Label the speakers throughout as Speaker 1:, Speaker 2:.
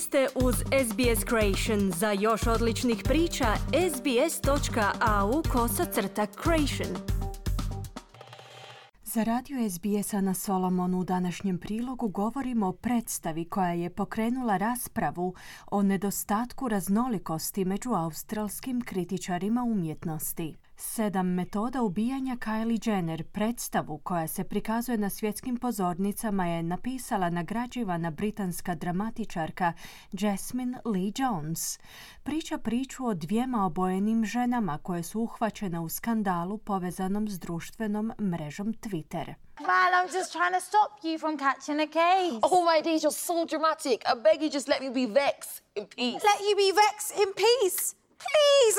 Speaker 1: Ste uz SBS Creation. Za još odličnih priča, sbs.au kosacrta creation. Za radio SBS-a na Solomonu u današnjem prilogu govorimo o predstavi koja je pokrenula raspravu o nedostatku raznolikosti među australskim kritičarima umjetnosti. Sedam metoda ubijanja Kylie Jenner, predstavu koja se prikazuje na svjetskim pozornicama je napisala nagrađivana britanska dramatičarka Jasmine Lee Jones. Priča priču o dvijema obojenim ženama koje su uhvaćene u skandalu povezanom s društvenom mrežom Twitter.
Speaker 2: Man, I'm just trying to stop you from catching a case.
Speaker 3: Oh my days, you're so dramatic. I beg you, just let me be Vex in peace.
Speaker 2: Let you be Vex in peace. Please,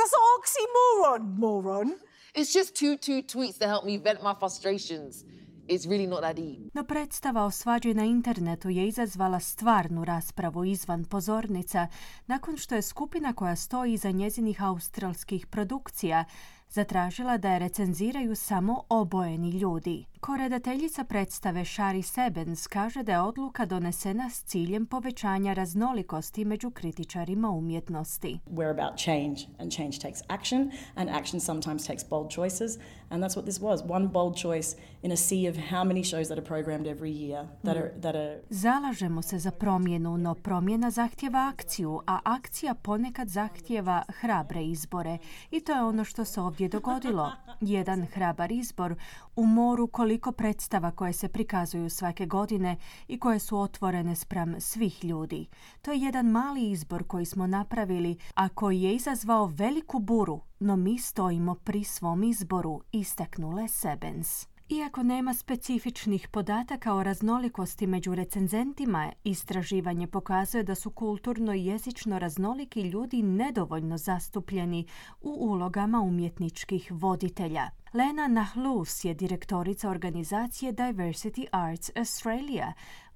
Speaker 2: oxymoron, moron.
Speaker 3: It's just two, two tweets to help me vent my frustrations. It's really not that deep.
Speaker 1: No predstava o svađi na internetu je izazvala stvarnu raspravu izvan pozornica nakon što je skupina koja stoji iza njezinih australskih produkcija zatražila da je recenziraju samo obojeni ljudi. Koredateljica predstave Shari Sebens kaže da je odluka donesena s ciljem povećanja raznolikosti među kritičarima umjetnosti.
Speaker 4: We're about change and change takes action and action sometimes takes bold choices and that's what this was. One bold choice in a sea of how many shows that are programmed every year that are, that are...
Speaker 1: Zalažemo se za promjenu, no promjena zahtjeva akciju, a akcija ponekad zahtjeva hrabre izbore i to je ono što se ovdje dogodilo. Jedan hrabar izbor u moru koliko predstava koje se prikazuju svake godine i koje su otvorene spram svih ljudi. To je jedan mali izbor koji smo napravili, a koji je izazvao veliku buru, no mi stojimo pri svom izboru, istaknule Sebens. Iako nema specifičnih podataka o raznolikosti među recenzentima, istraživanje pokazuje da su kulturno i jezično raznoliki ljudi nedovoljno zastupljeni u ulogama umjetničkih voditelja. Lena Nahlus je direktorica organizacije Diversity Arts Australia.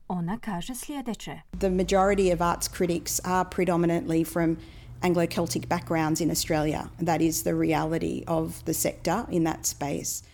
Speaker 1: Ona kaže sljedeće.
Speaker 5: The majority of arts critics are predominantly from Anglo-Celtic backgrounds in Australia. That is the reality of the sector in that space.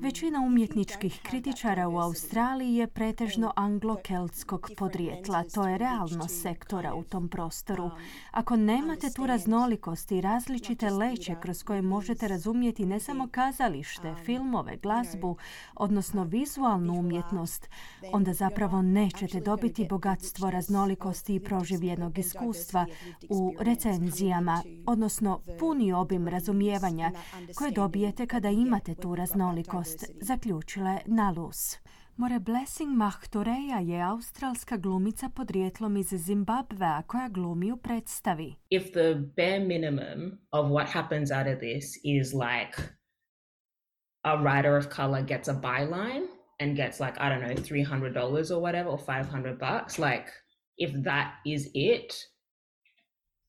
Speaker 1: Većina umjetničkih kritičara u Australiji je pretežno anglo-keltskog podrijetla. To je realnost sektora u tom prostoru. Ako nemate tu raznolikost i različite leće kroz koje možete razumjeti ne samo kazalište, filmove, glazbu, odnosno vizualnu umjetnost, onda zapravo nećete dobiti bogatstvo raznolikosti i proživljenog iskustva u recenzijama, odnosno puni obim razumijevanja koje dobijete kada imate tu raznolikost zaključila je Nalus. More Blessing Mahtoreja je australska glumica podrijetlom iz Zimbabvea koja glumi u predstavi.
Speaker 6: If the bare minimum of what happens out of this is like a writer of color gets a byline and gets like, I don't know, $300 or whatever, or 500 bucks, like if that is it,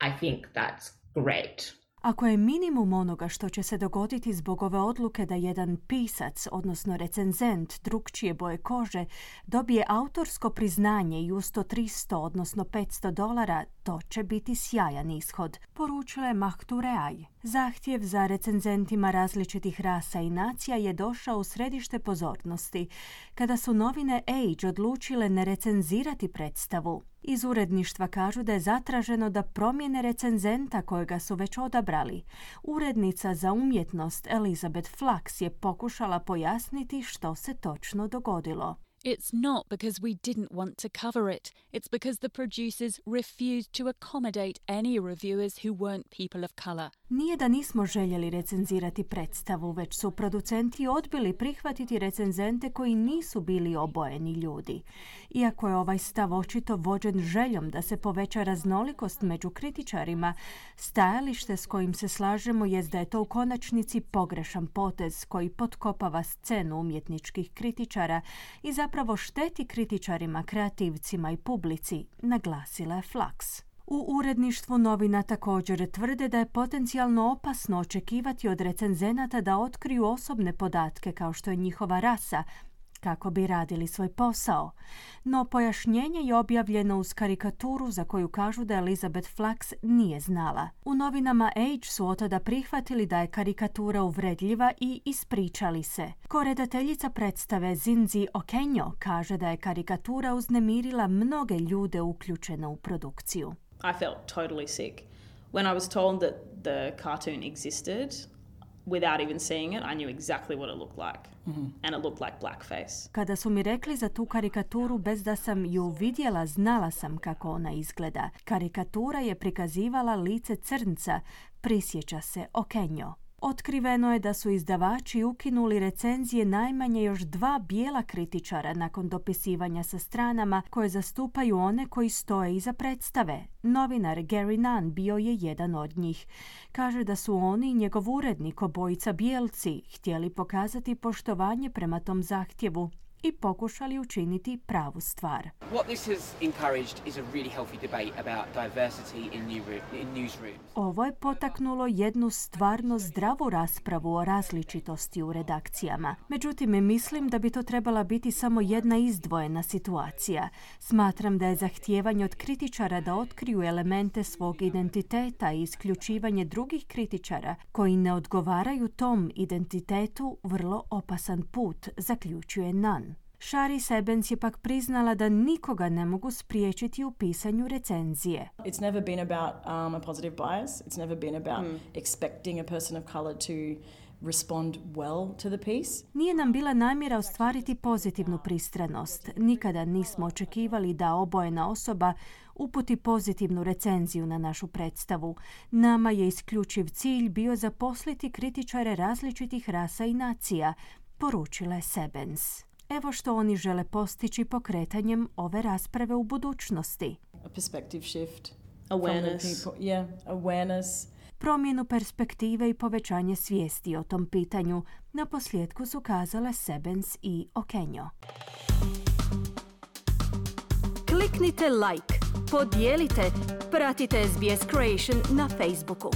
Speaker 6: I think that's great.
Speaker 1: Ako je minimum onoga što će se dogoditi zbog ove odluke da jedan pisac, odnosno recenzent drugčije boje kože, dobije autorsko priznanje i usto 300, odnosno 500 dolara, to će biti sjajan ishod, poručila je Mahtureaj. Zahtjev za recenzentima različitih rasa i nacija je došao u središte pozornosti, kada su novine Age odlučile ne recenzirati predstavu. Iz uredništva kažu da je zatraženo da promjene recenzenta kojega su već odabrali. Urednica za umjetnost Elizabeth Flux je pokušala pojasniti što se točno dogodilo.
Speaker 7: It's not because we didn't want to cover it. It's because the producers refused to accommodate any reviewers who weren't people of colour.
Speaker 1: Nije da nismo željeli recenzirati predstavu, već su producenti odbili prihvatiti recenzente koji nisu bili obojeni ljudi. Iako je ovaj stav očito vođen željom da se poveća raznolikost među kritičarima, stajalište s kojim se slažemo je da je to u konačnici pogrešan potez koji potkopava scenu umjetničkih kritičara i zapravo šteti kritičarima, kreativcima i publici, naglasila je Flux. U uredništvu novina također tvrde da je potencijalno opasno očekivati od recenzenata da otkriju osobne podatke kao što je njihova rasa, kako bi radili svoj posao. No pojašnjenje je objavljeno uz karikaturu za koju kažu da Elizabeth Flax nije znala. U novinama Age su od tada prihvatili da je karikatura uvredljiva i ispričali se. Koredateljica predstave Zinzi Okenjo kaže da je karikatura uznemirila mnoge ljude uključene u produkciju.
Speaker 8: I felt totally sick. When I was told that the cartoon existed, without even seeing it, I knew exactly what it looked like. And it looked like blackface.
Speaker 1: Kada su mi rekli za tu karikaturu bez da sam ju vidjela, znala sam kako ona izgleda. Karikatura je prikazivala lice crnca, prisjeća se Okenjo. Otkriveno je da su izdavači ukinuli recenzije najmanje još dva bijela kritičara nakon dopisivanja sa stranama koje zastupaju one koji stoje iza predstave. Novinar Gary Nunn bio je jedan od njih. Kaže da su oni i njegov urednik obojica bijelci htjeli pokazati poštovanje prema tom zahtjevu i pokušali učiniti pravu stvar.
Speaker 9: What this has encouraged is a really healthy debate about diversity in, new in newsrooms.
Speaker 1: Ovo je potaknulo jednu stvarno zdravu raspravu o različitosti u redakcijama. Međutim, mislim da bi to trebala biti samo jedna izdvojena situacija. Smatram da je zahtijevanje od kritičara da otkriju elemente svog identiteta i isključivanje drugih kritičara koji ne odgovaraju tom identitetu vrlo opasan put, zaključuje Nan. Shari Sebens je pak priznala da nikoga ne mogu spriječiti u pisanju recenzije.
Speaker 4: It's never been about um, a positive bias. It's never been about expecting a person of color to respond well to the piece.
Speaker 1: Nije nam bila namjera ostvariti pozitivnu pristranost. Nikada nismo očekivali da obojena osoba uputi pozitivnu recenziju na našu predstavu. Nama je isključiv cilj bio zaposliti kritičare različitih rasa i nacija, poručila je Sebens. Evo što oni žele postići pokretanjem ove rasprave u budućnosti.
Speaker 4: A perspective shift.
Speaker 8: Awareness.
Speaker 4: people- Yeah, awareness.
Speaker 1: Promjenu perspektive i povećanje svijesti o tom pitanju na posljedku su kazale Sebens i Okenjo. Kliknite like, podijelite, pratite SBS Creation na Facebooku.